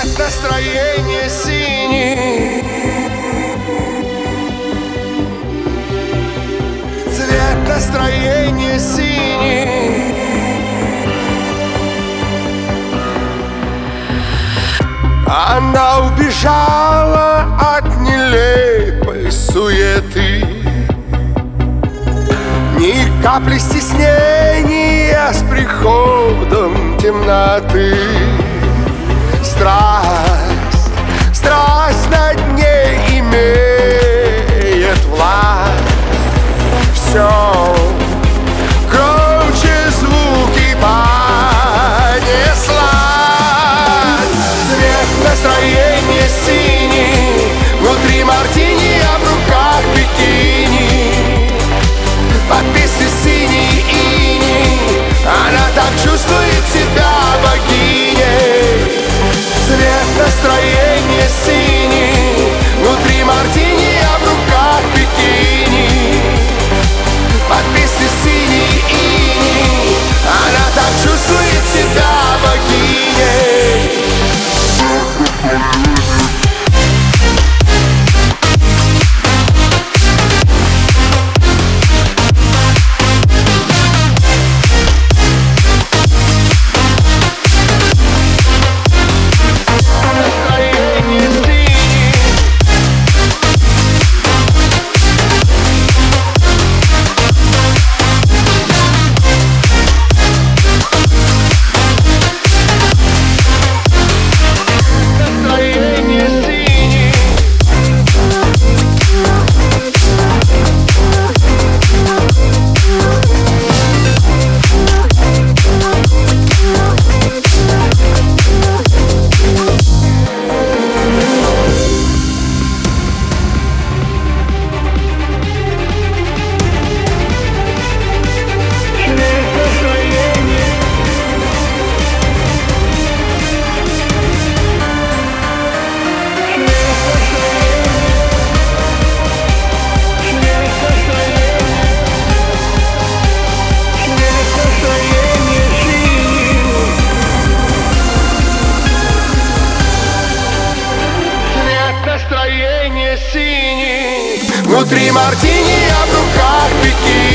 Цвет настроения синий Цвет настроения синий. Она убежала от нелепой суеты. Ни капли стеснения с приходом темноты. синий Внутри мартини, а в руках бикини.